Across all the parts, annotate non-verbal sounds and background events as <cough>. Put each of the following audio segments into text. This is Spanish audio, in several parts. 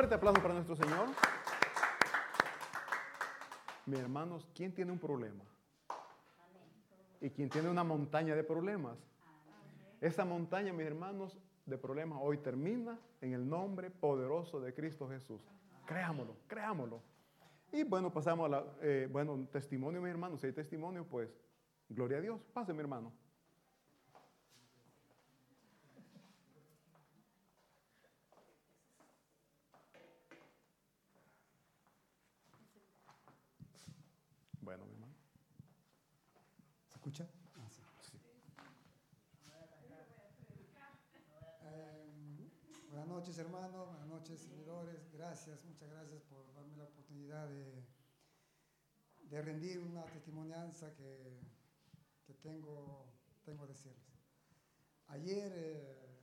fuerte aplauso para nuestro Señor. Mis hermanos, ¿quién tiene un problema? ¿Y quién tiene una montaña de problemas? Esa montaña, mis hermanos, de problemas hoy termina en el nombre poderoso de Cristo Jesús. Creámoslo, creámoslo. Y bueno, pasamos a la, eh, bueno, testimonio, mis hermanos. Si hay testimonio, pues, gloria a Dios. Pase, mi hermano. Bueno, mi hermano. ¿Se escucha? Ah, sí. Eh, buenas noches, hermanos. Buenas noches, seguidores. Muchas gracias por darme la oportunidad de, de rendir una testimonianza que, que tengo, tengo decirles. Ayer, eh,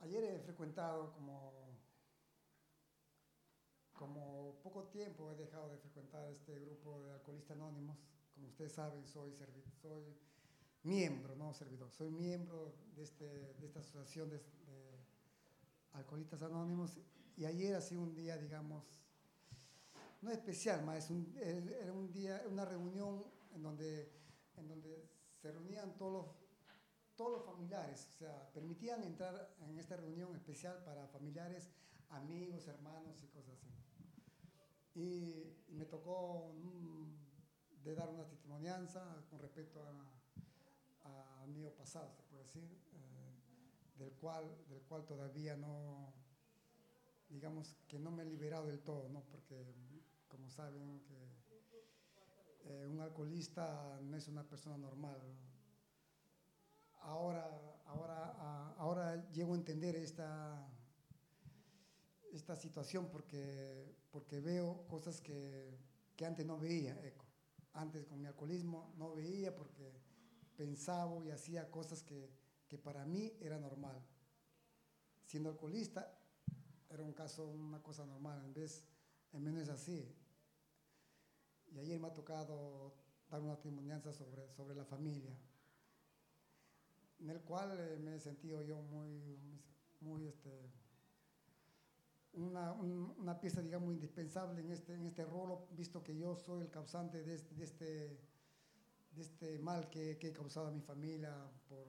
ayer he frecuentado como como poco tiempo he dejado de frecuentar este grupo de alcoholistas anónimos, como ustedes saben, soy, soy miembro, no servidor, soy miembro de, este, de esta asociación de, de, alcoholistas anónimos y ayer ha sido un día, digamos, no especial, más un, era un día, una reunión en donde, en donde se reunían todos los, todos los familiares, o sea, permitían entrar en esta reunión especial para familiares, amigos, hermanos y cosas así. Y, y me tocó de dar una testimonianza con respecto a, a mío pasado, se puede decir, del, cual, del cual todavía no, digamos que no me he liberado del todo, ¿no? porque como saben que eh, un alcoholista no es una persona normal. Ahora, ahora, ahora llego a entender esta, esta situación porque, porque veo cosas que, que antes no veía. Antes con mi alcoholismo no veía porque pensaba y hacía cosas que, que para mí era normal. Siendo alcoholista era un caso, una cosa normal, en vez, en menos así. Y ayer me ha tocado dar una testimonianza sobre, sobre la familia, en el cual eh, me he sentido yo muy, muy este, una, un, una, pieza, digamos, indispensable en este, en este rolo, visto que yo soy el causante de este, de este, de este mal que, que, he causado a mi familia por,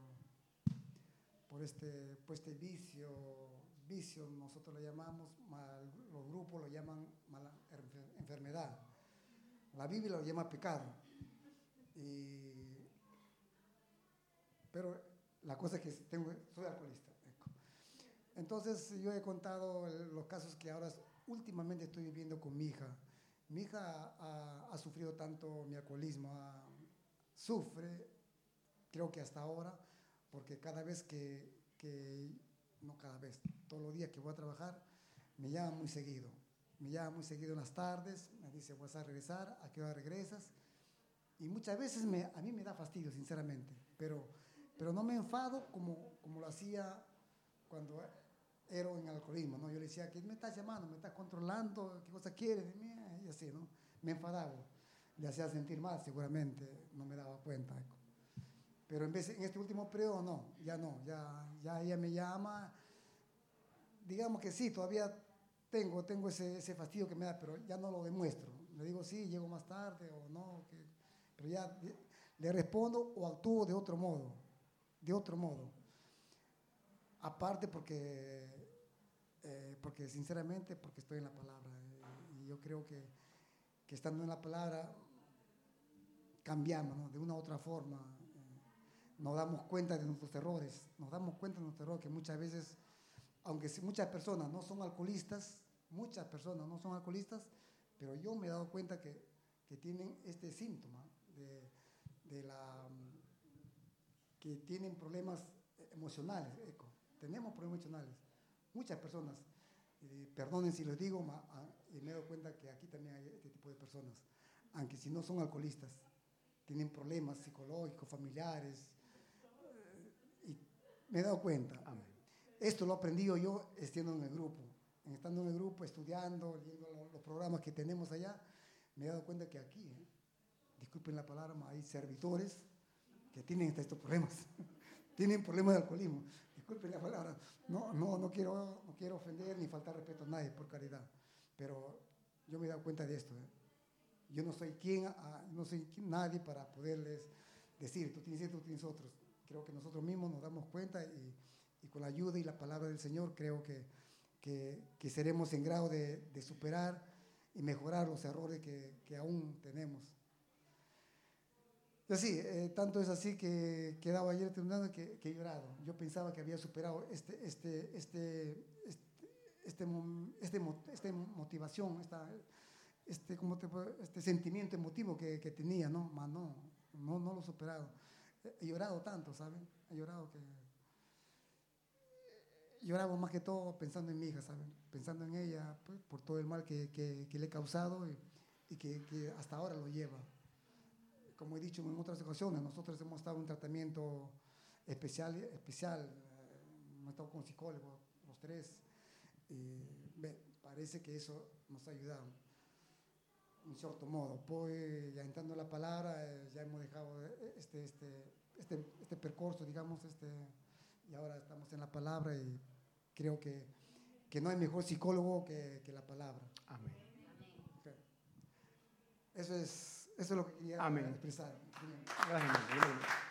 por, este, por este vicio, vicio, nosotros lo llamamos, mal, los grupos lo llaman mala enfermedad. La Biblia lo llama pecado. Y, pero la cosa es que tengo, soy alcoholista. Entonces yo he contado los casos que ahora últimamente estoy viviendo con mi hija. Mi hija ha, ha sufrido tanto mi alcoholismo, ha, sufre, creo que hasta ahora, porque cada vez que, que, no cada vez, todos los días que voy a trabajar, me llama muy seguido. Me llama muy seguido en las tardes, me dice, vas a regresar, ¿a qué hora regresas? Y muchas veces me, a mí me da fastidio, sinceramente, pero, pero no me enfado como, como lo hacía cuando era en alcoholismo, ¿no? Yo le decía, ¿qué me estás llamando? ¿Me estás controlando? ¿Qué cosa quieres? Y así, ¿no? Me enfadaba. Le hacía sentir mal, seguramente, no me daba cuenta. Pero en, vez, en este último periodo, no, ya no, ya, ya ella me llama. Digamos que sí, todavía tengo, tengo ese, fastidio que me da, pero ya no lo demuestro. Le digo, sí, llego más tarde o no, pero ya le respondo o actúo de otro modo, de otro modo. Aparte porque eh, porque sinceramente, porque estoy en la palabra. Eh, y yo creo que, estando en la palabra cambiamos de una u otra forma. Nos damos cuenta de nuestros errores, nos damos cuenta de nuestros errores que muchas veces, aunque muchas personas no son alcoholistas, muchas personas no son alcoholistas, pero yo me he dado cuenta que, que tienen este síntoma de, la que tienen problemas emocionales, eco. Tenemos problemas emocionales muchas personas, eh, perdonen si les digo, ma, y me he dado cuenta que aquí también hay este tipo de personas, aunque si no son alcoholistas, tienen problemas psicológicos, familiares, me he dado cuenta. Amén. Esto lo he aprendido yo estando en el grupo, estando en el grupo, estudiando, los, los programas que tenemos allá, me he dado cuenta que aquí, eh, disculpen la palabra, hay servidores que tienen estos problemas, <laughs> tienen problemas de alcoholismo. disculpen la palabra, no, no, no, quiero, no quiero ofender ni faltar respeto a nadie, por caridad, pero yo me he dado cuenta de esto. ¿eh? Yo no soy quien, ah, no soy nadie para poderles decir, tú tienes esto, tú tienes otros. Creo que nosotros mismos nos damos cuenta y, con la ayuda y la palabra del Señor creo que, que, seremos en grado de, superar y mejorar los errores que, que aún tenemos. Y así, eh, tanto es así que quedaba ayer terminando que, que, he llorado. Yo pensaba que había superado este, este, este, este, este, este motivación, esta, este, ¿cómo te, este sentimiento emotivo que, que tenía, ¿no? Mas no, no, no lo he superado. He llorado tanto, ¿saben? He llorado que... Lloraba más que todo pensando en mi hija, ¿saben? Pensando en ella, pues, por todo el mal que, que, le he causado y, que, hasta ahora lo lleva. Como he dicho en otras ocasiones, nosotros hemos estado en tratamiento especial, especial eh, hemos estado con psicólogos, los tres, y parece que eso nos ha ayudado en cierto modo. Pues ya entrando la palabra, eh, ya hemos dejado eh, este, este, este, este percurso, digamos, este, y ahora estamos en la palabra y creo que, que no hay mejor psicólogo que, que la palabra. Amén. Okay. Eso, es, eso es lo que quería Amén. expresar. Gracias.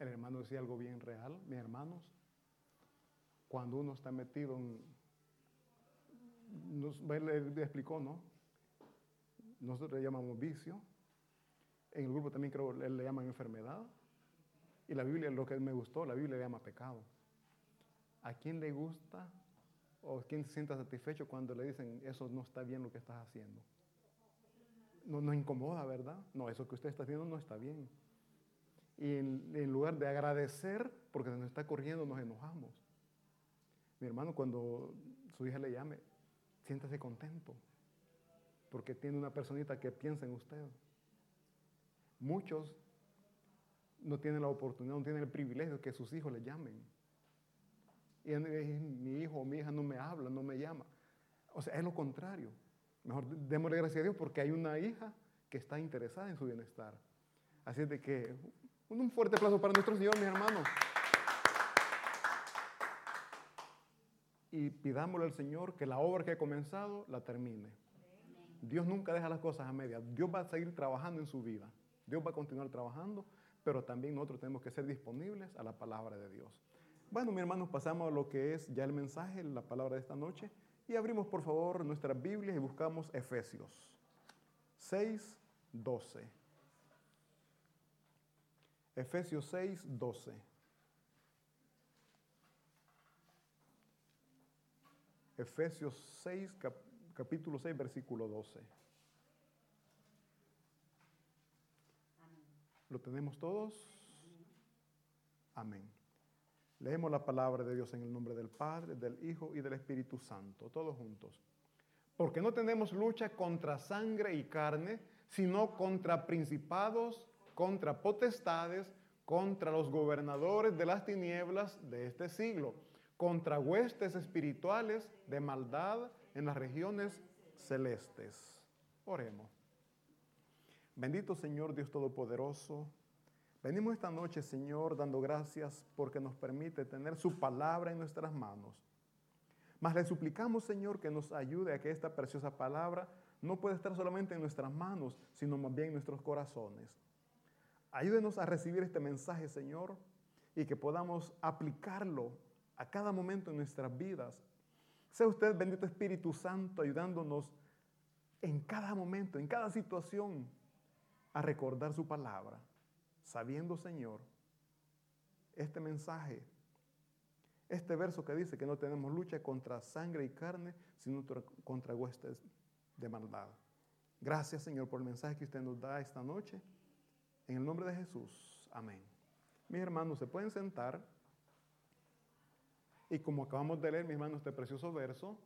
El hermano decía algo bien real, mis hermanos. Cuando uno está metido en. Nos, él le explicó, ¿no? Nosotros le llamamos vicio. En el grupo también creo él le llaman enfermedad. Y la Biblia, lo que me gustó, la Biblia le llama pecado. ¿A quién le gusta o quién se sienta satisfecho cuando le dicen eso no está bien lo que estás haciendo? No nos incomoda, ¿verdad? No, eso que usted está haciendo no está bien. Y en, en, lugar de agradecer, porque se nos está corriendo, nos enojamos. Mi hermano, cuando su hija le llame, siéntase contento, porque tiene una personita que piensa en usted. Muchos no tienen la oportunidad, no tienen el privilegio de que sus hijos le llamen. Y mi hijo o mi hija no me habla, no me llama. O sea, es lo contrario. Mejor démosle gracias a Dios porque hay una hija que está interesada en su bienestar. Así es de que un fuerte aplauso para nuestro Señor, mis hermanos. Y pidámosle al Señor que la obra que ha comenzado la termine. Dios nunca deja las cosas a medias. Dios va a seguir trabajando en su vida. Dios va a continuar trabajando, pero también nosotros tenemos que ser disponibles a la palabra de Dios. Bueno, mis hermanos, pasamos a lo que es ya el mensaje, la palabra de esta noche. Y abrimos, por favor, nuestras Biblias y buscamos Efesios 6, 12. Efesios 6, 12. Efesios 6, cap capítulo 6, versículo 12. Amén. ¿Lo tenemos todos? Amén. Leemos la palabra de Dios en el nombre del Padre, del Hijo y del Espíritu Santo, todos juntos. Porque no tenemos lucha contra sangre y carne, sino contra principados, contra potestades, contra los gobernadores de las tinieblas de este siglo, contra huestes espirituales de maldad en las regiones celestes. Oremos. Bendito Señor Dios Todopoderoso, venimos esta noche, Señor, dando gracias porque nos permite tener su palabra en nuestras manos. Mas le suplicamos, Señor, que nos ayude a que esta preciosa palabra no pueda estar solamente en nuestras manos, sino más bien en nuestros corazones. Ayúdenos a recibir este mensaje, Señor, y que podamos aplicarlo a cada momento en nuestras vidas. Sea usted, bendito Espíritu Santo, ayudándonos en cada momento, en cada situación, a recordar su palabra, sabiendo, Señor, este mensaje, este verso que dice que no tenemos lucha contra sangre y carne, sino contra huestes de maldad. Gracias, Señor, por el mensaje que usted nos da esta noche. En el nombre de Jesús, amén. Mis hermanos, se pueden sentar. Y como acabamos de leer, mis hermanos, este precioso verso,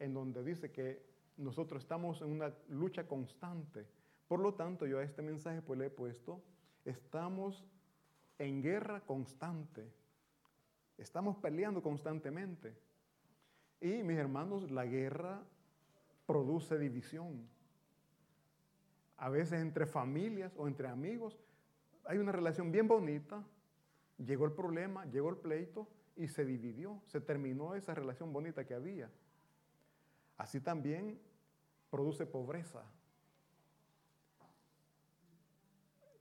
en donde dice que nosotros estamos en una lucha constante. Por lo tanto, yo a este mensaje pues le he puesto, estamos en guerra constante. Estamos peleando constantemente. Y mis hermanos, la guerra produce división. A veces entre familias o entre amigos, hay una relación bien bonita, llegó el problema, llegó el pleito y se dividió, se terminó esa relación bonita que había. Así también produce pobreza.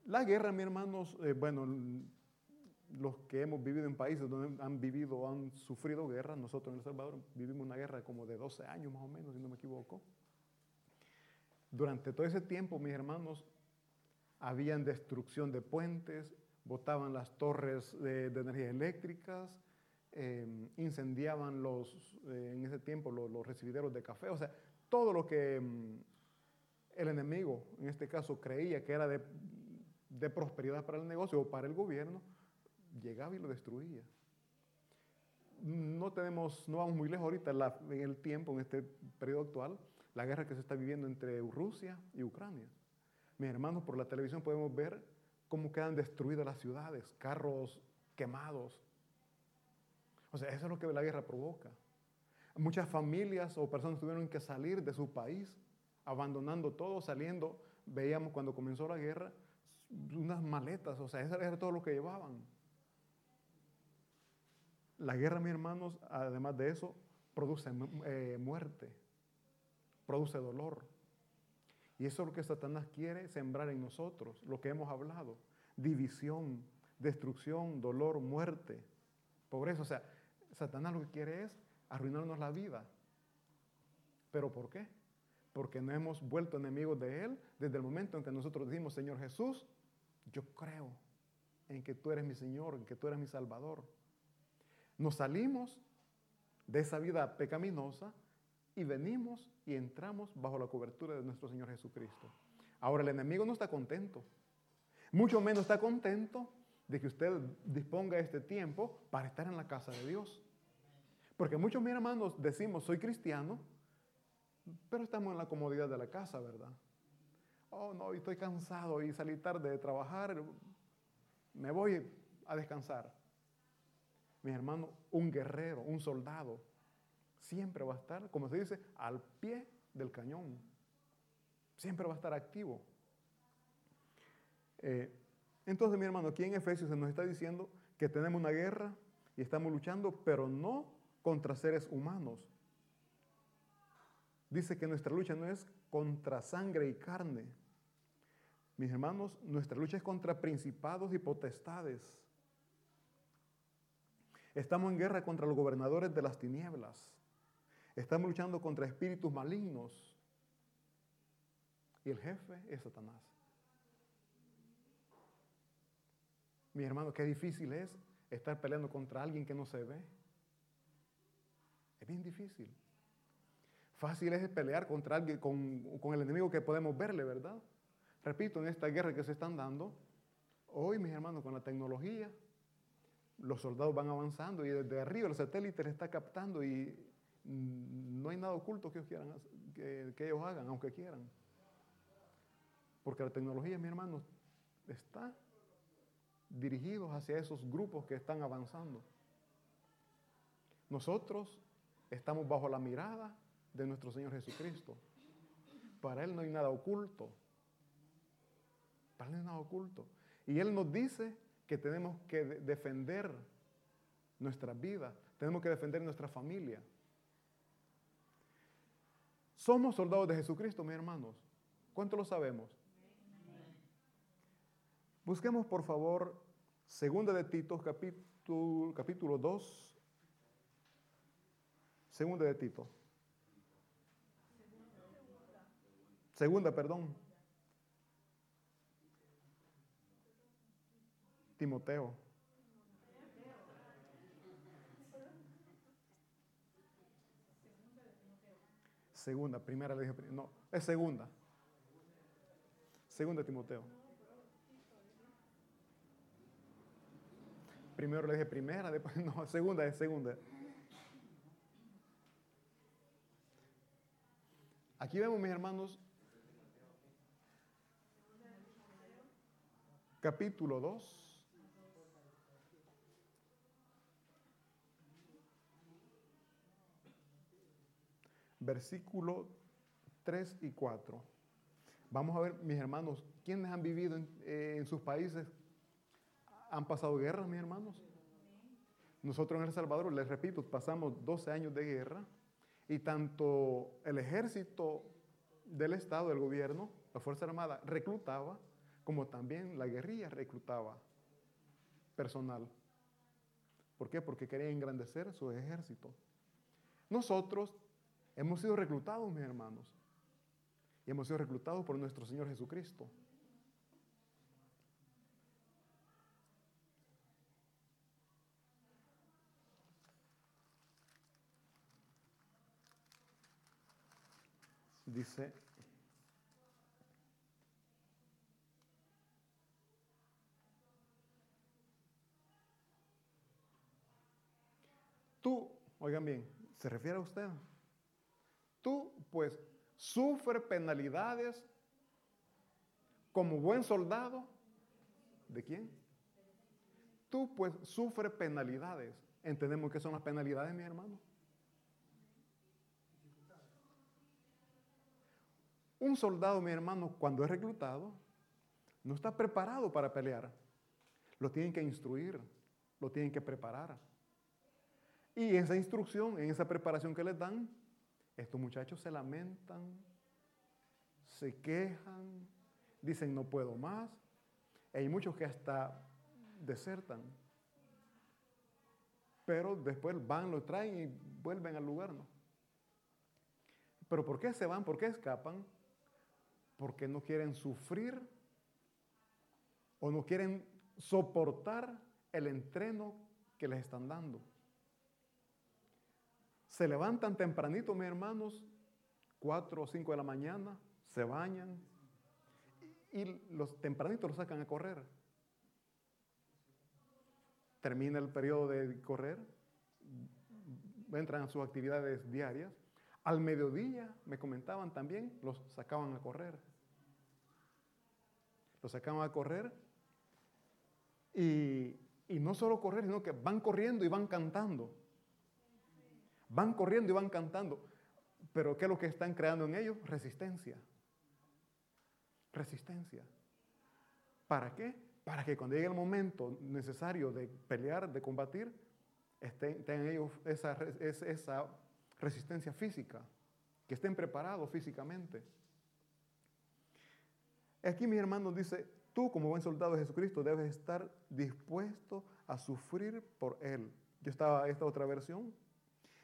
La guerra, mis hermanos, eh, bueno, los que hemos vivido en países donde han vivido o han sufrido guerra, nosotros en El Salvador vivimos una guerra como de 12 años más o menos, si no me equivoco. Durante todo ese tiempo, mis hermanos, habían destrucción de puentes, botaban las torres de, energía eléctricas, em, incendiaban los, eh, en ese tiempo los, los, recibideros de café, o sea, todo lo que em, el enemigo, en este caso, creía que era de, de prosperidad para el negocio o para el gobierno, llegaba y lo destruía. No tenemos, no vamos muy lejos ahorita en el tiempo, en este periodo actual, la guerra que se está viviendo entre Rusia y Ucrania. Mis hermanos, por la televisión podemos ver cómo quedan destruidas las ciudades, carros quemados. O sea, eso es lo que la guerra provoca. Muchas familias o personas tuvieron que salir de su país, abandonando todo, saliendo. Veíamos cuando comenzó la guerra unas maletas, o sea, eso era todo lo que llevaban. La guerra, mis hermanos, además de eso, produce eh, muerte, produce dolor. Y eso es lo que Satanás quiere sembrar en nosotros, lo que hemos hablado. División, destrucción, dolor, muerte, pobreza. O sea, Satanás lo que quiere es arruinarnos la vida. ¿Pero por qué? Porque no hemos vuelto enemigos de Él desde el momento en que nosotros decimos, Señor Jesús, yo creo en que tú eres mi Señor, en que tú eres mi Salvador. Nos salimos de esa vida pecaminosa y venimos y entramos bajo la cobertura de nuestro Señor Jesucristo. Ahora el enemigo no está contento, mucho menos está contento de que usted disponga este tiempo para estar en la casa de Dios. Porque muchos, mis hermanos, decimos, soy cristiano, pero estamos en la comodidad de la casa, ¿verdad? Oh, no, estoy cansado y salí tarde de trabajar, me voy a descansar. Mi hermano, un guerrero, un soldado, siempre va a estar, como se dice, al pie del cañón. Siempre va a estar activo. Eh, entonces, mi hermano, aquí en Efesios se nos está diciendo que tenemos una guerra y estamos luchando, pero no contra seres humanos. Dice que nuestra lucha no es contra sangre y carne. Mis hermanos, nuestra lucha es contra principados y potestades. Estamos en guerra contra los gobernadores de las tinieblas. Estamos luchando contra espíritus malignos. Y el jefe es Satanás. Mi hermano, qué difícil es estar peleando contra alguien que no se ve. Es bien difícil. Fácil es pelear contra alguien, con, con el enemigo que podemos verle, ¿verdad? Repito, en esta guerra que se están dando, hoy, mis hermanos, con la tecnología, los soldados van avanzando y desde arriba el satélite le está captando y no hay nada oculto que ellos, quieran, que, que ellos hagan, aunque quieran. Porque la tecnología, mis hermanos, está dirigidos hacia esos grupos que están avanzando. Nosotros estamos bajo la mirada de nuestro Señor Jesucristo. Para Él no hay nada oculto. Para Él no hay nada oculto. Y Él nos dice que tenemos que defender nuestra vida, tenemos que defender nuestra familia. Somos soldados de Jesucristo, mis hermanos. ¿Cuánto lo sabemos? Busquemos, por favor, Segunda de Tito, capítulo, capítulo 2. Segunda de Tito. Segunda, perdón. Timoteo. Segunda, primera le dije, no, es segunda. Segunda Timoteo. Primero le dije primera, después <laughs> no, segunda es segunda. Aquí vemos, mis hermanos, capítulo 2. Versículo 3 y 4. Vamos a ver, mis hermanos, ¿quiénes han vivido en, eh, sus países? ¿Han pasado guerras, mis hermanos? Nosotros en El Salvador, les repito, pasamos 12 años de guerra y tanto el ejército del Estado, del gobierno, la Fuerza Armada, reclutaba, como también la guerrilla reclutaba personal. ¿Por qué? Porque querían engrandecer su ejército. Nosotros hemos sido reclutados, mis hermanos, y hemos sido reclutados por nuestro Señor Jesucristo. Dice Tú, oigan bien, se refiere a usted. Tú, pues, sufre penalidades como buen soldado. ¿De quién? Tú, pues, sufre penalidades. ¿Entendemos qué son las penalidades, mi hermano? Un soldado, mi hermano, cuando es reclutado, no está preparado para pelear. Lo tienen que instruir, lo tienen que preparar. Y esa instrucción, en esa preparación que les dan, estos muchachos se lamentan, se quejan, dicen no puedo más. Hay muchos que hasta desertan. Pero después van, lo traen y vuelven al lugar, ¿no? Pero ¿por qué se van? ¿Por qué escapan? Porque no quieren sufrir o no quieren soportar el entreno que les están dando. Se levantan tempranito, mis hermanos, cuatro o cinco de la mañana, se bañan y los tempranitos los sacan a correr. Termina el periodo de correr, entran a sus actividades diarias. Al mediodía, me comentaban también, los sacaban a correr. Los sacaban a correr y, y no solo correr, sino que van corriendo y van cantando. Van corriendo y van cantando. Pero ¿qué es lo que están creando en ellos? Resistencia. Resistencia. ¿Para qué? Para que cuando llegue el momento necesario de pelear, de combatir, estén, tengan ellos esa, resistencia física, que estén preparados físicamente. Aquí mi hermano dice, tú como buen soldado de Jesucristo debes estar dispuesto a sufrir por Él. Yo estaba, esta otra versión,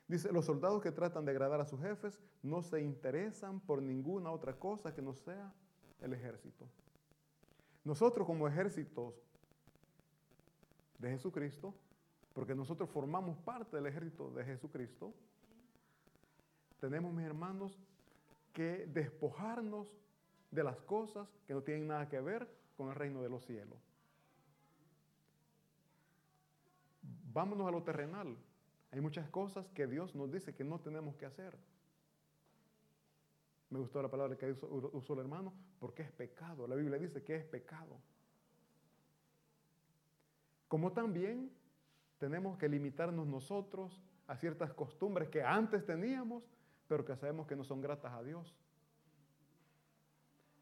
Dice, los soldados que tratan de agradar a sus jefes no se interesan por ninguna otra cosa que no sea el ejército. Nosotros como ejércitos de Jesucristo, porque nosotros formamos parte del ejército de Jesucristo, tenemos, mis hermanos, que despojarnos de las cosas que no tienen nada que ver con el reino de los cielos. Vámonos a lo terrenal. Hay muchas cosas que Dios nos dice que no tenemos que hacer. Me gustó la palabra que usó, el hermano, porque es pecado. La Biblia dice que es pecado. Como también tenemos que limitarnos nosotros a ciertas costumbres que antes teníamos, pero que sabemos que no son gratas a Dios.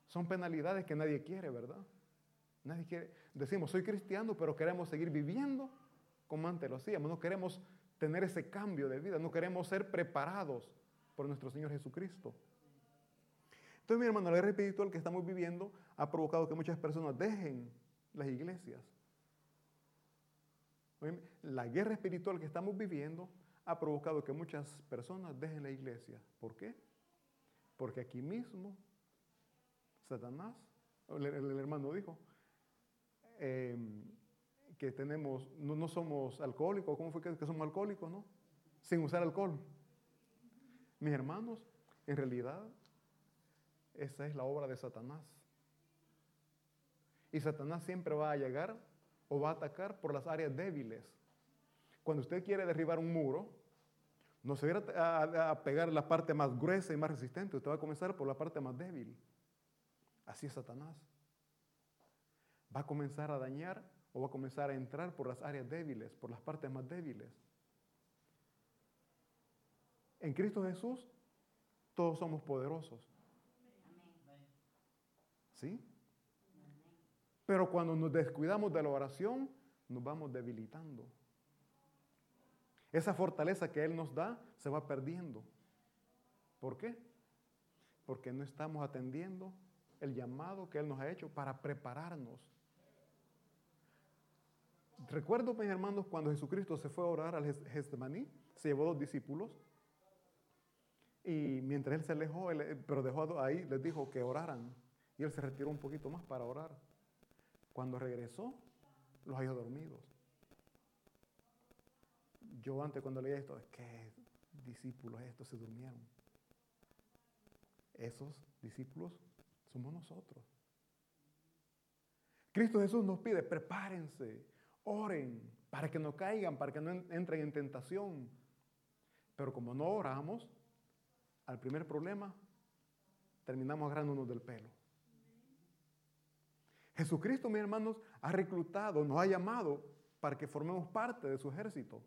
Son penalidades que nadie quiere, ¿verdad? Nadie quiere. Decimos, soy cristiano, pero queremos seguir viviendo como antes lo hacíamos. No queremos tener ese cambio de vida, no queremos ser preparados por nuestro Señor Jesucristo. Entonces, mi hermano, la guerra espiritual que estamos viviendo ha provocado que muchas personas dejen las iglesias. La guerra espiritual que estamos viviendo ha provocado que muchas personas dejen la iglesia. ¿Por qué? Porque aquí mismo Satanás, el, hermano dijo, eh, que tenemos, no, somos alcohólicos, ¿cómo fue que, que somos alcohólicos, no? Sin usar alcohol. Mis hermanos, en realidad, esa es la obra de Satanás. Y Satanás siempre va a llegar o va a atacar por las áreas débiles. Cuando usted quiere derribar un muro, no se va a, a, pegar la parte más gruesa y más resistente, usted va a comenzar por la parte más débil. Así es Satanás. Va a comenzar a dañar o va a comenzar a entrar por las áreas débiles, por las partes más débiles. En Cristo Jesús todos somos poderosos. ¿Sí? Pero cuando nos descuidamos de la oración, nos vamos debilitando. Esa fortaleza que Él nos da se va perdiendo. ¿Por qué? Porque no estamos atendiendo el llamado que Él nos ha hecho para prepararnos. Recuerdo, mis hermanos, cuando Jesucristo se fue a orar al Getsemaní, se llevó dos discípulos. Y mientras Él se alejó, pero dejó ahí, les dijo que oraran. Y Él se retiró un poquito más para orar. Cuando regresó, los halló dormidos. Yo antes cuando leía esto, ¿qué discípulos estos se durmieron? Esos discípulos somos nosotros. Cristo Jesús nos pide, prepárense, oren, para que no caigan, para que no entren en tentación. Pero como no oramos, al primer problema, terminamos agarrándonos del pelo. Jesucristo, mis hermanos, ha reclutado, nos ha llamado para que formemos parte de su ejército.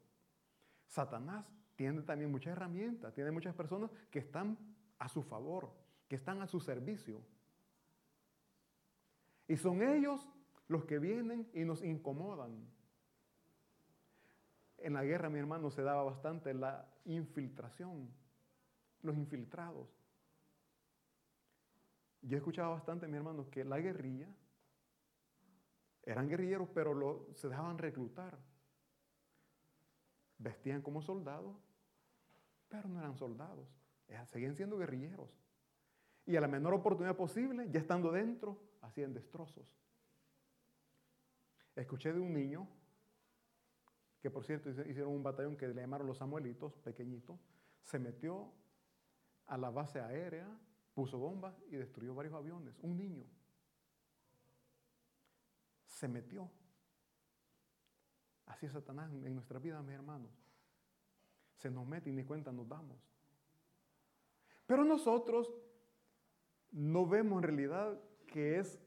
Satanás tiene también muchas herramientas, tiene muchas personas que están a su favor, que están a su servicio. Y son ellos los que vienen y nos incomodan. En la guerra, mi hermano, se daba bastante la infiltración, los infiltrados. Yo he escuchado bastante, mi hermano, que la guerrilla eran guerrilleros, pero se dejaban reclutar. Vestían como soldados, pero no eran soldados. Seguían siendo guerrilleros. Y a la menor oportunidad posible, ya estando dentro, hacían destrozos. Escuché de un niño, que por cierto hicieron un batallón que le llamaron los Samuelitos, pequeñito, se metió a la base aérea, puso bombas y destruyó varios aviones. Un niño se metió. Así es Satanás en nuestra vida, mis hermanos. Se nos mete y ni cuenta nos damos. Pero nosotros no vemos en realidad que es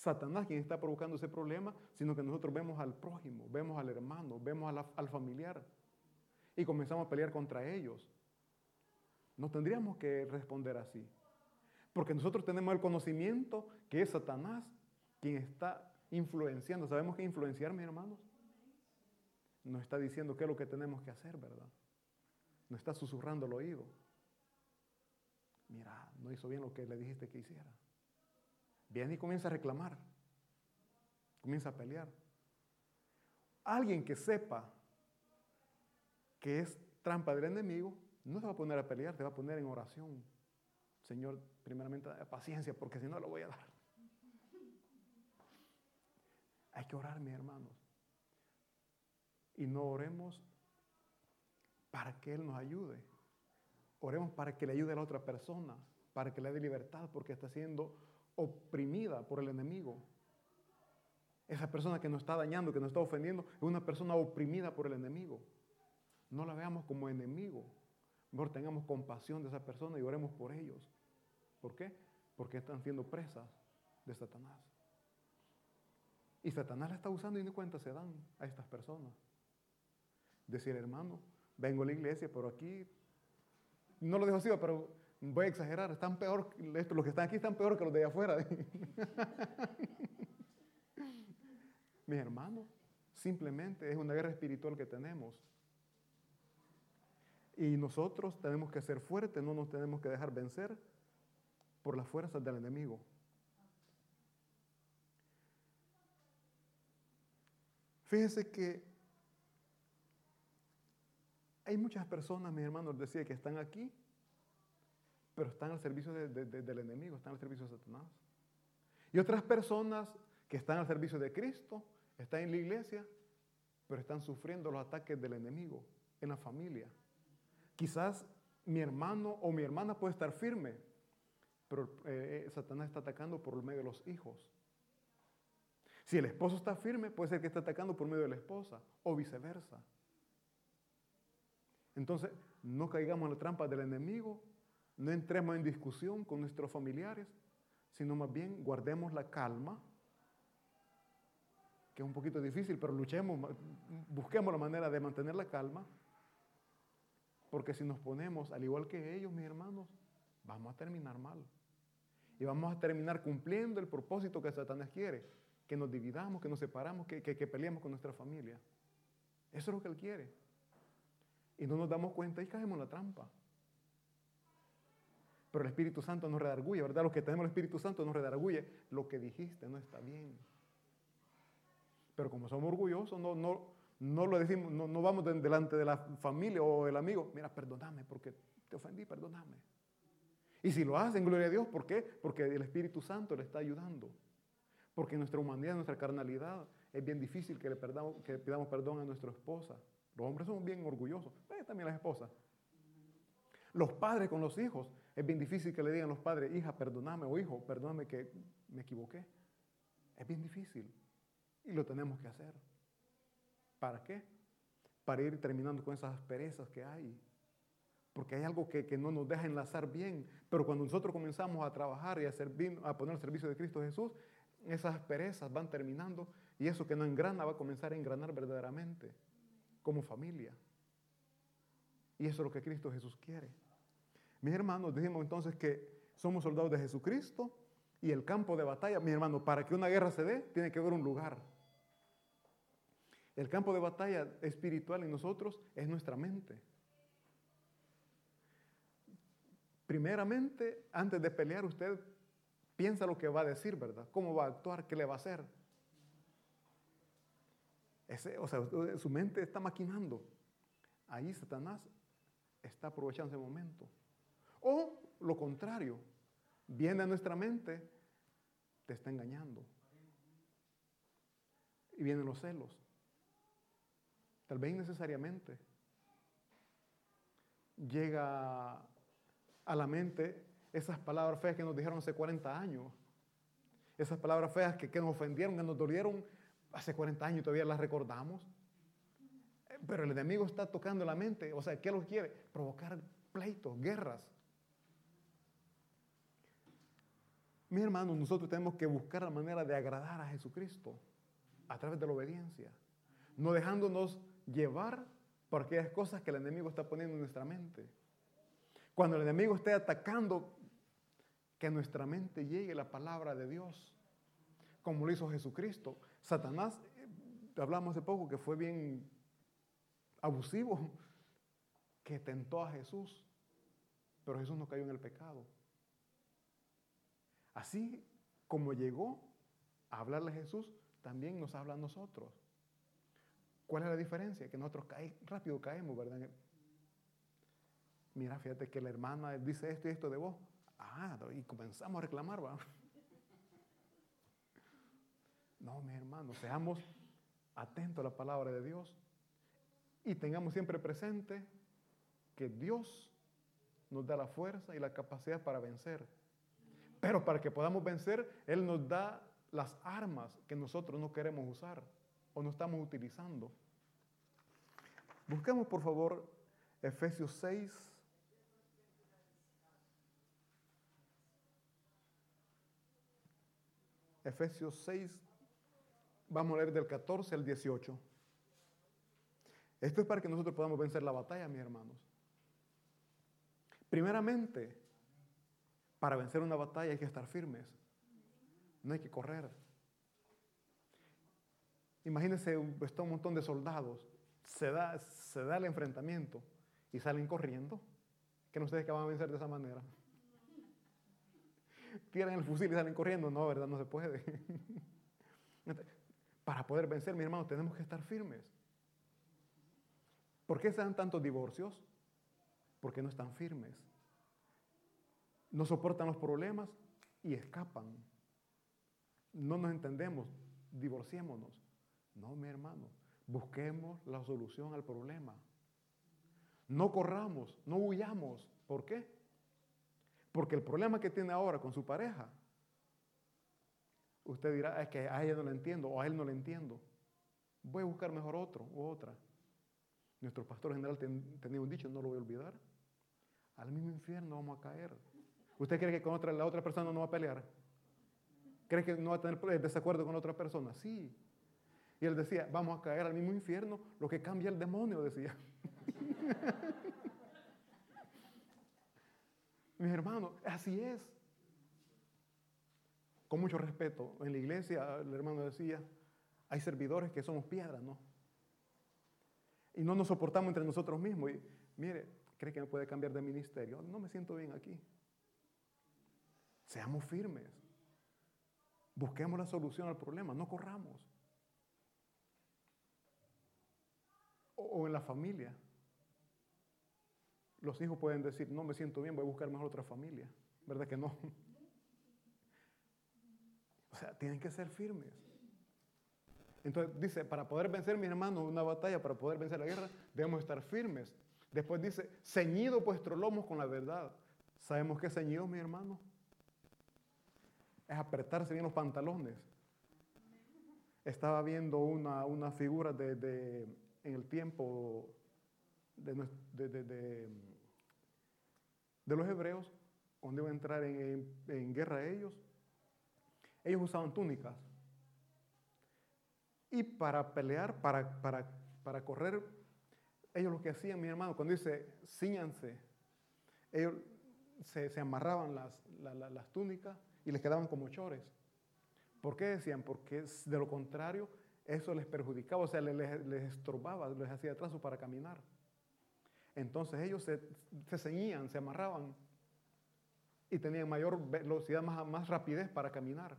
Satanás quien está provocando ese problema, sino que nosotros vemos al prójimo, vemos al hermano, vemos al familiar y comenzamos a pelear contra ellos. No tendríamos que responder así, porque nosotros tenemos el conocimiento que es Satanás quien está influenciando. ¿Sabemos qué influenciar, mis hermanos? Nos está diciendo qué es lo que tenemos que hacer, ¿verdad? Nos está susurrando el oído. Mira, no hizo bien lo que le dijiste que hiciera. Viene y comienza a reclamar. Comienza a pelear. Alguien que sepa que es trampa del enemigo, no se va a poner a pelear, te va a poner en oración. Señor, primeramente paciencia, porque si no lo voy a dar. <laughs> Hay que orar, mis hermanos. Y no oremos para que Él nos ayude. Oremos para que le ayude a la otra persona, para que le dé libertad, porque está siendo oprimida por el enemigo. Esa persona que nos está dañando, que nos está ofendiendo, es una persona oprimida por el enemigo. No la veamos como enemigo. Mejor tengamos compasión de esa persona y oremos por ellos. ¿Por qué? Porque están siendo presas de Satanás. Y Satanás la está usando y ni cuenta se dan a estas personas. Decir, hermano, vengo a la iglesia, pero aquí, no lo dejo así, pero voy a exagerar, están peor, los que están aquí están peor que los de allá afuera. <laughs> Mis hermanos, simplemente es una guerra espiritual que tenemos. Y nosotros tenemos que ser fuertes, no nos tenemos que dejar vencer por las fuerzas del enemigo. Fíjese que hay muchas personas, mis hermanos, decía que están aquí, pero están al servicio del enemigo, están al servicio de Satanás. Y otras personas que están al servicio de Cristo, están en la iglesia, pero están sufriendo los ataques del enemigo en la familia. Quizás mi hermano o mi hermana puede estar firme, pero eh, eh, Satanás está atacando por medio de los hijos. Si el esposo está firme, puede ser que esté atacando por medio de la esposa o viceversa. Entonces, no caigamos en la trampa del enemigo, no entremos en discusión con nuestros familiares, sino más bien guardemos la calma, que es un poquito difícil, pero luchemos, busquemos la manera de mantener la calma, porque si nos ponemos al igual que ellos, mis hermanos, vamos a terminar mal. Y vamos a terminar cumpliendo el propósito que Satanás quiere, que nos dividamos, que nos separamos, que, que, peleemos con nuestra familia. Eso es lo que él quiere. Y no nos damos cuenta y caemos en la trampa. Pero el Espíritu Santo nos redarguye, ¿verdad? Los que tenemos el Espíritu Santo nos redarguye. Lo que dijiste no está bien. Pero como somos orgullosos, no, no, no lo decimos, no, no vamos delante de la familia o el amigo. Mira, perdóname porque te ofendí, perdóname. Y si lo hacen, gloria a Dios, ¿por qué? Porque el Espíritu Santo le está ayudando. Porque nuestra humanidad, nuestra carnalidad, es bien difícil que le que pidamos perdón a nuestra esposa. Los hombres son bien orgullosos, eh, también las esposas. Los padres con los hijos, es bien difícil que le digan los padres, hija, perdóname, o hijo, perdóname que me equivoqué. Es bien difícil. Y lo tenemos que hacer. ¿Para qué? Para ir terminando con esas asperezas que hay. Porque hay algo que, no nos deja enlazar bien. Pero cuando nosotros comenzamos a trabajar y a, servir, a poner el servicio de Cristo Jesús, esas asperezas van terminando y eso que no engrana va a comenzar a engranar verdaderamente como familia. Y eso es lo que Cristo Jesús quiere. Mis hermanos, dijimos entonces que somos soldados de Jesucristo y el campo de batalla, mis hermanos, para que una guerra se dé, tiene que haber un lugar. El campo de batalla espiritual en nosotros es nuestra mente. Primeramente, antes de pelear, usted piensa lo que va a decir, ¿verdad? ¿Cómo va a actuar? ¿Qué le va a hacer? o sea, su mente está maquinando. Ahí Satanás está aprovechando ese momento. O lo contrario, viene a nuestra mente, te está engañando. Y vienen los celos. Tal vez innecesariamente. Llega a la mente esas palabras feas que nos dijeron hace 40 años. Esas palabras feas que, que nos ofendieron, que nos dolieron hace 40 años y todavía las recordamos. Pero el enemigo está tocando la mente. O sea, ¿qué lo quiere? Provocar pleitos, guerras. Mis hermanos, nosotros tenemos que buscar la manera de agradar a Jesucristo a través de la obediencia, no dejándonos llevar por aquellas cosas que el enemigo está poniendo en nuestra mente. Cuando el enemigo esté atacando, que a nuestra mente llegue la palabra de Dios, como lo hizo Jesucristo. Satanás, eh, hablamos hace poco que fue bien abusivo, que tentó a Jesús, pero Jesús no cayó en el pecado. Así como llegó a hablarle a Jesús, también nos habla a nosotros. ¿Cuál es la diferencia? Que nosotros rápido caemos, ¿verdad? Mira, fíjate que la hermana dice esto y esto de vos. Ah, y comenzamos a reclamar, ¿va? No, mi hermano, seamos atentos a la palabra de Dios y tengamos siempre presente que Dios nos da la fuerza y la capacidad para vencer. Pero para que podamos vencer, Él nos da las armas que nosotros no queremos usar o no estamos utilizando. Busquemos por favor Efesios 6. Efesios 6, vamos a leer del 14 al 18. Esto es para que nosotros podamos vencer la batalla, mis hermanos. Primeramente, para vencer una batalla hay que estar firmes. No hay que correr. Imagínense, está un montón de soldados. Se da, se da el enfrentamiento y salen corriendo. ¿Que no ustedes que van a vencer de esa manera? Tiran el fusil y salen corriendo. No, ¿verdad? No se puede. <laughs> Para poder vencer, mis hermanos, tenemos que estar firmes. ¿Por qué se dan tantos divorcios? Porque no están firmes no soportan los problemas y escapan. No nos entendemos, divorciémonos. No, mi hermano, busquemos la solución al problema. No corramos, no huyamos. ¿Por qué? Porque el problema que tiene ahora con su pareja, usted dirá, es que a ella no le entiendo o a él no le entiendo. Voy a buscar mejor otro u otra. Nuestro pastor general tenía un dicho, no lo voy a olvidar. Al mismo infierno vamos a caer. ¿Usted cree que con la otra persona no va a pelear? ¿Cree que no va a tener desacuerdo con otra persona? Sí. Y él decía, vamos a caer al mismo infierno, lo que cambia el demonio, decía. <laughs> Mis hermanos, así es. con mucho respeto. En la iglesia, el hermano decía, hay servidores que somos piedras, ¿no? Y no nos soportamos entre nosotros mismos. Y mire, ¿cree que me puede cambiar de ministerio? No me siento bien aquí. Seamos firmes. Busquemos la solución al problema, no corramos. O, en la familia. Los hijos pueden decir, no me siento bien, voy a buscar mejor otra familia. ¿Verdad que no? O sea, tienen que ser firmes. Entonces dice, para poder vencer, mis hermanos, una batalla, para poder vencer la guerra, debemos estar firmes. Después dice, ceñido vuestros lomos con la verdad. ¿Sabemos qué ceñido, mi hermano? Es apretarse bien los pantalones. Estaba viendo una, una figura de, en el tiempo de, de, los hebreos, cuando iban a entrar en, en guerra ellos, ellos usaban túnicas. Y para pelear, para, para, para correr, ellos lo que hacían, mi hermano, cuando dice ciñanse, ellos se, se amarraban las, las túnicas y les quedaban como chores. ¿Por qué decían? Porque de lo contrario, eso les perjudicaba, o sea, les, les estorbaba, les hacía atraso para caminar. Entonces ellos se, se ceñían, se amarraban y tenían mayor velocidad, más, más rapidez para caminar.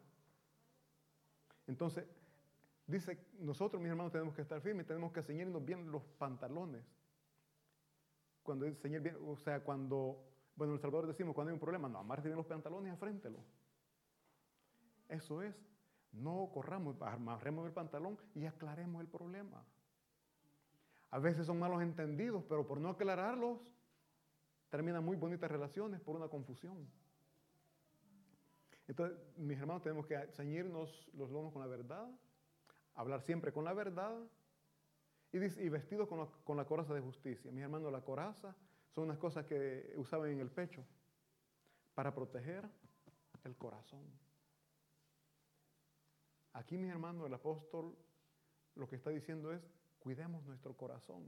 Entonces, dice, nosotros, mis hermanos, tenemos que estar firmes, tenemos que ceñirnos bien los pantalones. Cuando ceñir bien, o sea, cuando, bueno, en El Salvador decimos, cuando hay un problema, no, amarse bien los pantalones y afréntelo. Eso es, no corramos, amarremos el pantalón y aclaremos el problema. A veces son malos entendidos, pero por no aclararlos, terminan muy bonitas relaciones por una confusión. Entonces, mis hermanos, tenemos que ceñirnos los lomos con la verdad, hablar siempre con la verdad y, vestidos con la, con la coraza de justicia. Mis hermanos, la coraza son unas cosas que usaban en el pecho para proteger el corazón. Aquí, mis hermanos, el apóstol lo que está diciendo es, cuidemos nuestro corazón.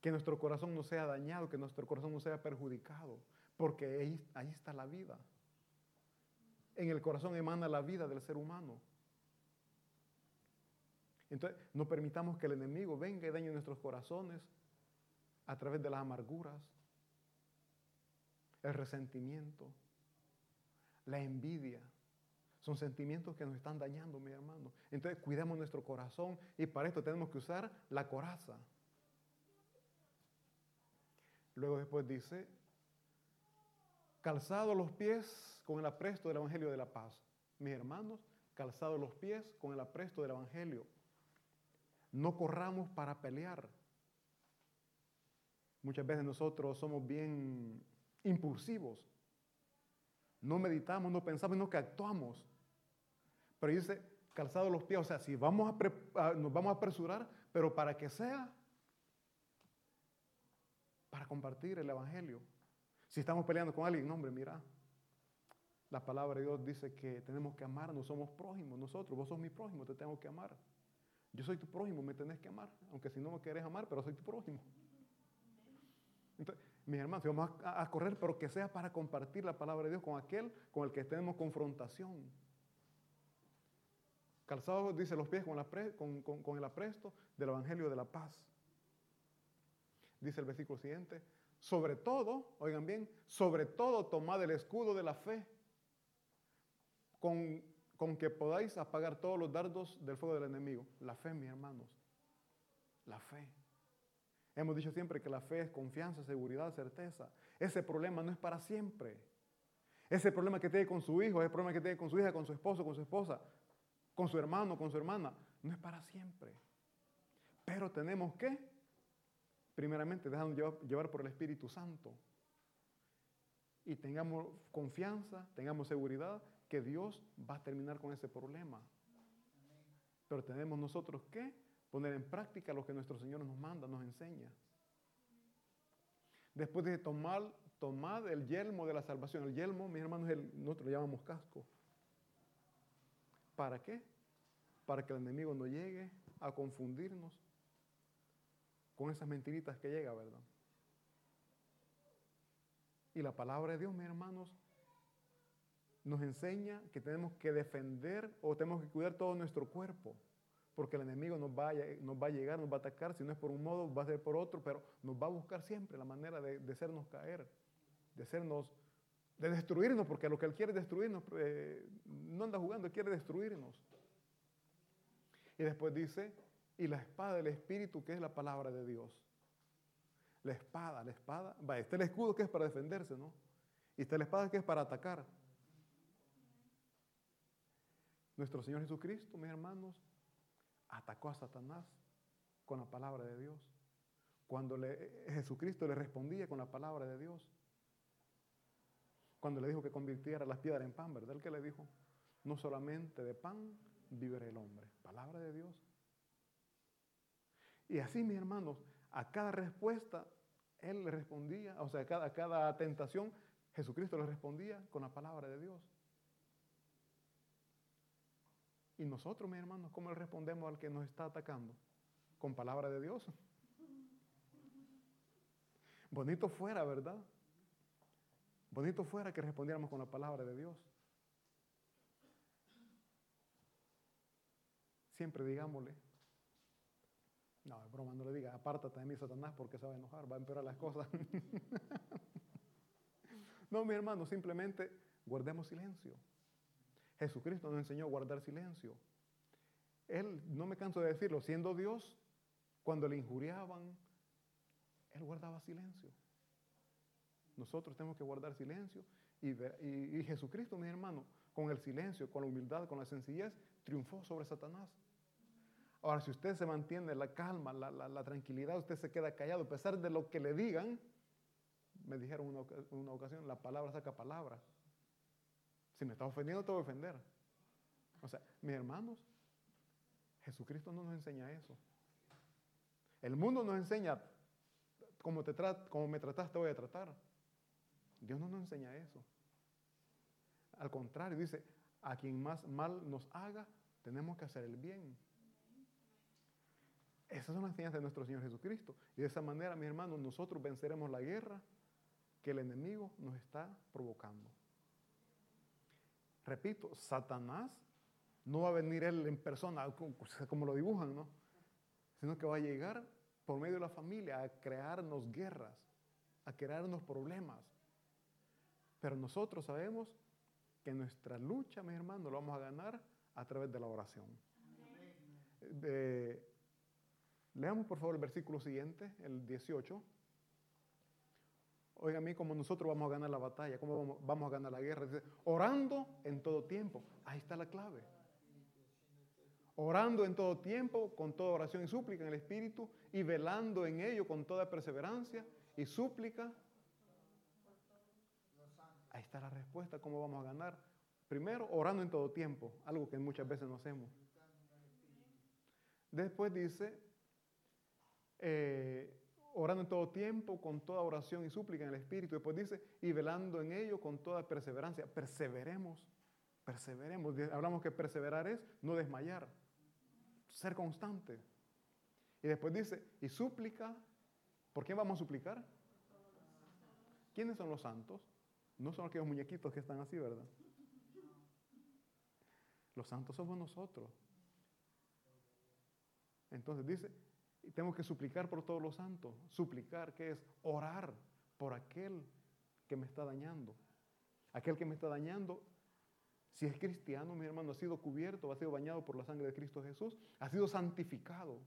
Que nuestro corazón no sea dañado, que nuestro corazón no sea perjudicado, porque ahí, ahí está la vida en el corazón emana la vida del ser humano. Entonces, no permitamos que el enemigo venga y dañe nuestros corazones a través de las amarguras, el resentimiento, la envidia. Son sentimientos que nos están dañando, mi hermano. Entonces, cuidemos nuestro corazón y para esto tenemos que usar la coraza. Luego después dice, calzado los pies con el apresto del Evangelio de la paz. Mis hermanos, calzados los pies con el apresto del Evangelio. No corramos para pelear. Muchas veces nosotros somos bien impulsivos. No meditamos, no pensamos, no que actuamos. Pero dice, calzados los pies, o sea, si vamos a, nos vamos a apresurar, pero para que sea para compartir el Evangelio. Si estamos peleando con alguien, hombre, mira, la palabra de Dios dice que tenemos que amarnos, somos prójimos nosotros. Vos sos mi prójimo, te tengo que amar. Yo soy tu prójimo, me tenés que amar. Aunque si no me querés amar, pero soy tu prójimo. Entonces, mis hermanos, vamos a, correr, pero que sea para compartir la palabra de Dios con aquel con el que tenemos confrontación. Calzados, dice los pies con, con el apresto del Evangelio de la paz. Dice el versículo siguiente, sobre todo, oigan bien, sobre todo tomad el escudo de la fe con, que podáis apagar todos los dardos del fuego del enemigo. La fe, mis hermanos. La fe. Hemos dicho siempre que la fe es confianza, seguridad, certeza. Ese problema no es para siempre. Ese problema que tiene con su hijo, ese problema que tiene con su hija, con su esposo, con su esposa, con su hermano, con su hermana, no es para siempre. Pero tenemos que, primeramente, dejarnos llevar, por el Espíritu Santo. Y tengamos confianza, tengamos seguridad que Dios va a terminar con ese problema. Pero tenemos nosotros que poner en práctica lo que nuestro Señor nos manda, nos enseña. Después de tomar, tomar el yelmo de la salvación. El yelmo, mis hermanos, nosotros lo llamamos casco. ¿Para qué? Para que el enemigo no llegue a confundirnos con esas mentiritas que llega, ¿verdad? Y la palabra de Dios, mis hermanos, nos enseña que tenemos que defender o tenemos que cuidar todo nuestro cuerpo, porque el enemigo nos va, a, llegar, nos va a atacar, si no es por un modo, va a ser por otro, pero nos va a buscar siempre la manera de, de hacernos caer, de hacernos, de destruirnos, porque lo que él quiere es destruirnos, eh, no anda jugando, él quiere destruirnos. Y después dice, y la espada del Espíritu, que es la palabra de Dios. La espada, la espada, va, este es el escudo que es para defenderse, ¿no? Y está la espada que es para atacar. Nuestro Señor Jesucristo, mis hermanos, atacó a Satanás con la palabra de Dios. Cuando le, Jesucristo le respondía con la palabra de Dios. Cuando le dijo que convirtiera las piedras en pan, ¿verdad? El que le dijo, no solamente de pan vivirá el hombre. Palabra de Dios. Y así, mis hermanos, a cada respuesta, Él le respondía, o sea, a cada, a cada tentación, Jesucristo le respondía con la palabra de Dios. Y nosotros, mis hermanos, ¿cómo le respondemos al que nos está atacando? Con palabra de Dios. Bonito fuera, ¿verdad? Bonito fuera que respondiéramos con la palabra de Dios. Siempre digámosle, no, es broma, no le diga, apártate de mí, Satanás, porque se va a enojar, va a empeorar las cosas. <laughs> no, mi hermano, simplemente guardemos silencio. Jesucristo nos enseñó a guardar silencio. Él, no me canso de decirlo, siendo Dios, cuando le injuriaban, Él guardaba silencio. Nosotros tenemos que guardar silencio y, y, y Jesucristo, mi hermano, con el silencio, con la humildad, con la sencillez, triunfó sobre Satanás. Ahora, si usted se mantiene la calma, la, la, la, tranquilidad, usted se queda callado, a pesar de lo que le digan, me dijeron una, una ocasión, la palabra saca palabra. Si me está ofendiendo, te voy a ofender. O sea, mis hermanos, Jesucristo no nos enseña eso. El mundo nos enseña, como, te como me trataste, te voy a tratar. Dios no nos enseña eso. Al contrario, dice, a quien más mal nos haga, tenemos que hacer el bien. Esas son las enseñanzas de nuestro Señor Jesucristo. Y de esa manera, mis hermanos, nosotros venceremos la guerra que el enemigo nos está provocando. Repito, Satanás no va a venir él en persona, como lo dibujan, ¿no? Sino que va a llegar por medio de la familia a crearnos guerras, a crearnos problemas. Pero nosotros sabemos que nuestra lucha, mis hermanos, lo vamos a ganar a través de la oración. De, leamos por favor el versículo siguiente, el 18. Oiga a mí, como nosotros vamos a ganar la batalla, cómo vamos, a ganar la guerra. Orando en todo tiempo. Ahí está la clave. Orando en todo tiempo, con toda oración y súplica en el Espíritu, y velando en ello con toda perseverancia y súplica. Ahí está la respuesta, cómo vamos a ganar. Primero, orando en todo tiempo, algo que muchas veces no hacemos. Después dice, eh, orando en todo tiempo, con toda oración y súplica en el Espíritu. Después dice, y velando en ello con toda perseverancia. Perseveremos, perseveremos. Hablamos que perseverar es no desmayar, ser constante. Y después dice, y súplica, ¿por quién vamos a suplicar? ¿Quiénes son los santos? No son aquellos muñequitos que están así, ¿verdad? Los santos somos nosotros. Entonces dice, y tengo que suplicar por todos los santos. Suplicar, que es orar por aquel que me está dañando. Aquel que me está dañando, si es cristiano, mi hermano, ha sido cubierto, ha sido bañado por la sangre de Cristo Jesús, ha sido santificado.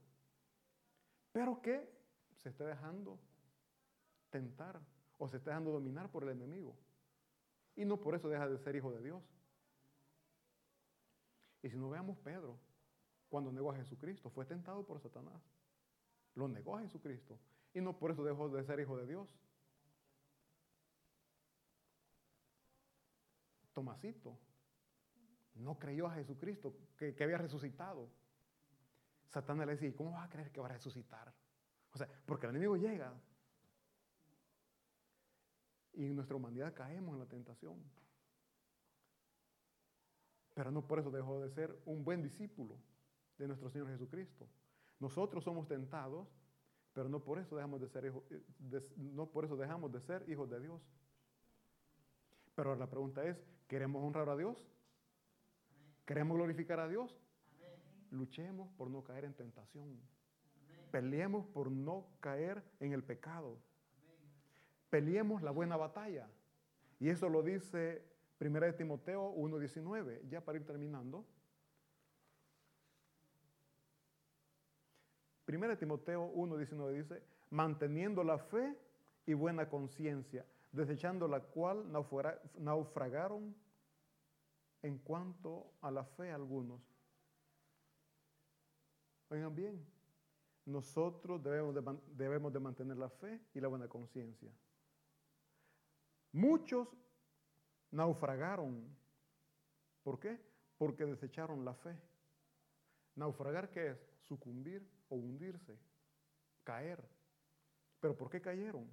Pero que se está dejando tentar o se está dejando dominar por el enemigo. Y no por eso deja de ser hijo de Dios. Y si no veamos Pedro, cuando negó a Jesucristo, fue tentado por Satanás. Lo negó a Jesucristo. Y no por eso dejó de ser hijo de Dios. Tomasito no creyó a Jesucristo, que, que había resucitado. Satanás le decía, ¿cómo vas a creer que va a resucitar? O sea, porque el enemigo llega. Y en nuestra humanidad caemos en la tentación. Pero no por eso dejó de ser un buen discípulo de nuestro Señor Jesucristo. Nosotros somos tentados, pero no por eso dejamos de ser hijos, no por eso dejamos de ser hijos de Dios. Pero la pregunta es, ¿Queremos honrar a Dios? ¿Queremos glorificar a Dios? Luchemos por no caer en tentación. Peleemos por no caer en el pecado. Peleemos la buena batalla. Y eso lo dice 1 Timoteo 1.19, ya para ir terminando. 1 Timoteo 1.19 dice, manteniendo la fe y buena conciencia, desechando la cual naufragaron en cuanto a la fe algunos. Oigan bien, nosotros debemos de, debemos de mantener la fe y la buena conciencia. Muchos naufragaron. ¿Por qué? Porque desecharon la fe. Naufragar, ¿qué es? Sucumbir o hundirse, caer. ¿Pero por qué cayeron?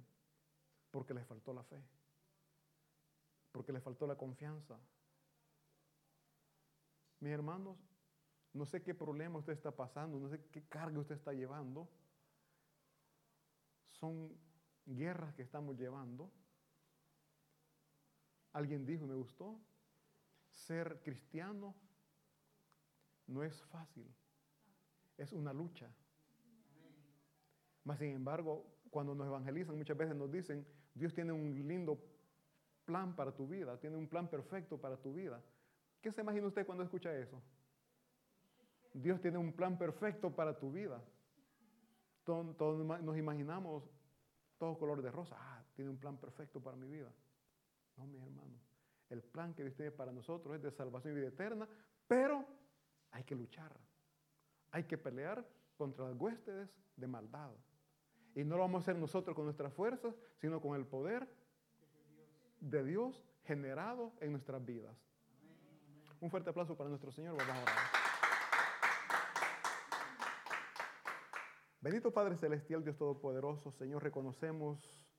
Porque les faltó la fe, porque les faltó la confianza. Mis hermanos, no sé qué problema usted está pasando, no sé qué carga usted está llevando. Son guerras que estamos llevando. Alguien dijo, me gustó, ser cristiano no es fácil, es una lucha. Mas sin embargo, cuando nos evangelizan muchas veces nos dicen, Dios tiene un lindo plan para tu vida, tiene un plan perfecto para tu vida. ¿Qué se imagina usted cuando escucha eso? Dios tiene un plan perfecto para tu vida. Todos, nos imaginamos todo color de rosa. Ah, tiene un plan perfecto para mi vida. No, mis hermanos. El plan que Dios tiene para nosotros es de salvación y vida eterna, pero hay que luchar. Hay que pelear contra las huestes de maldad. Y no lo vamos a hacer nosotros con nuestras fuerzas, sino con el poder de Dios generado en nuestras vidas. Un fuerte aplauso para nuestro Señor. Vamos a orar. Bendito Padre Celestial, Dios Todopoderoso, Señor, reconocemos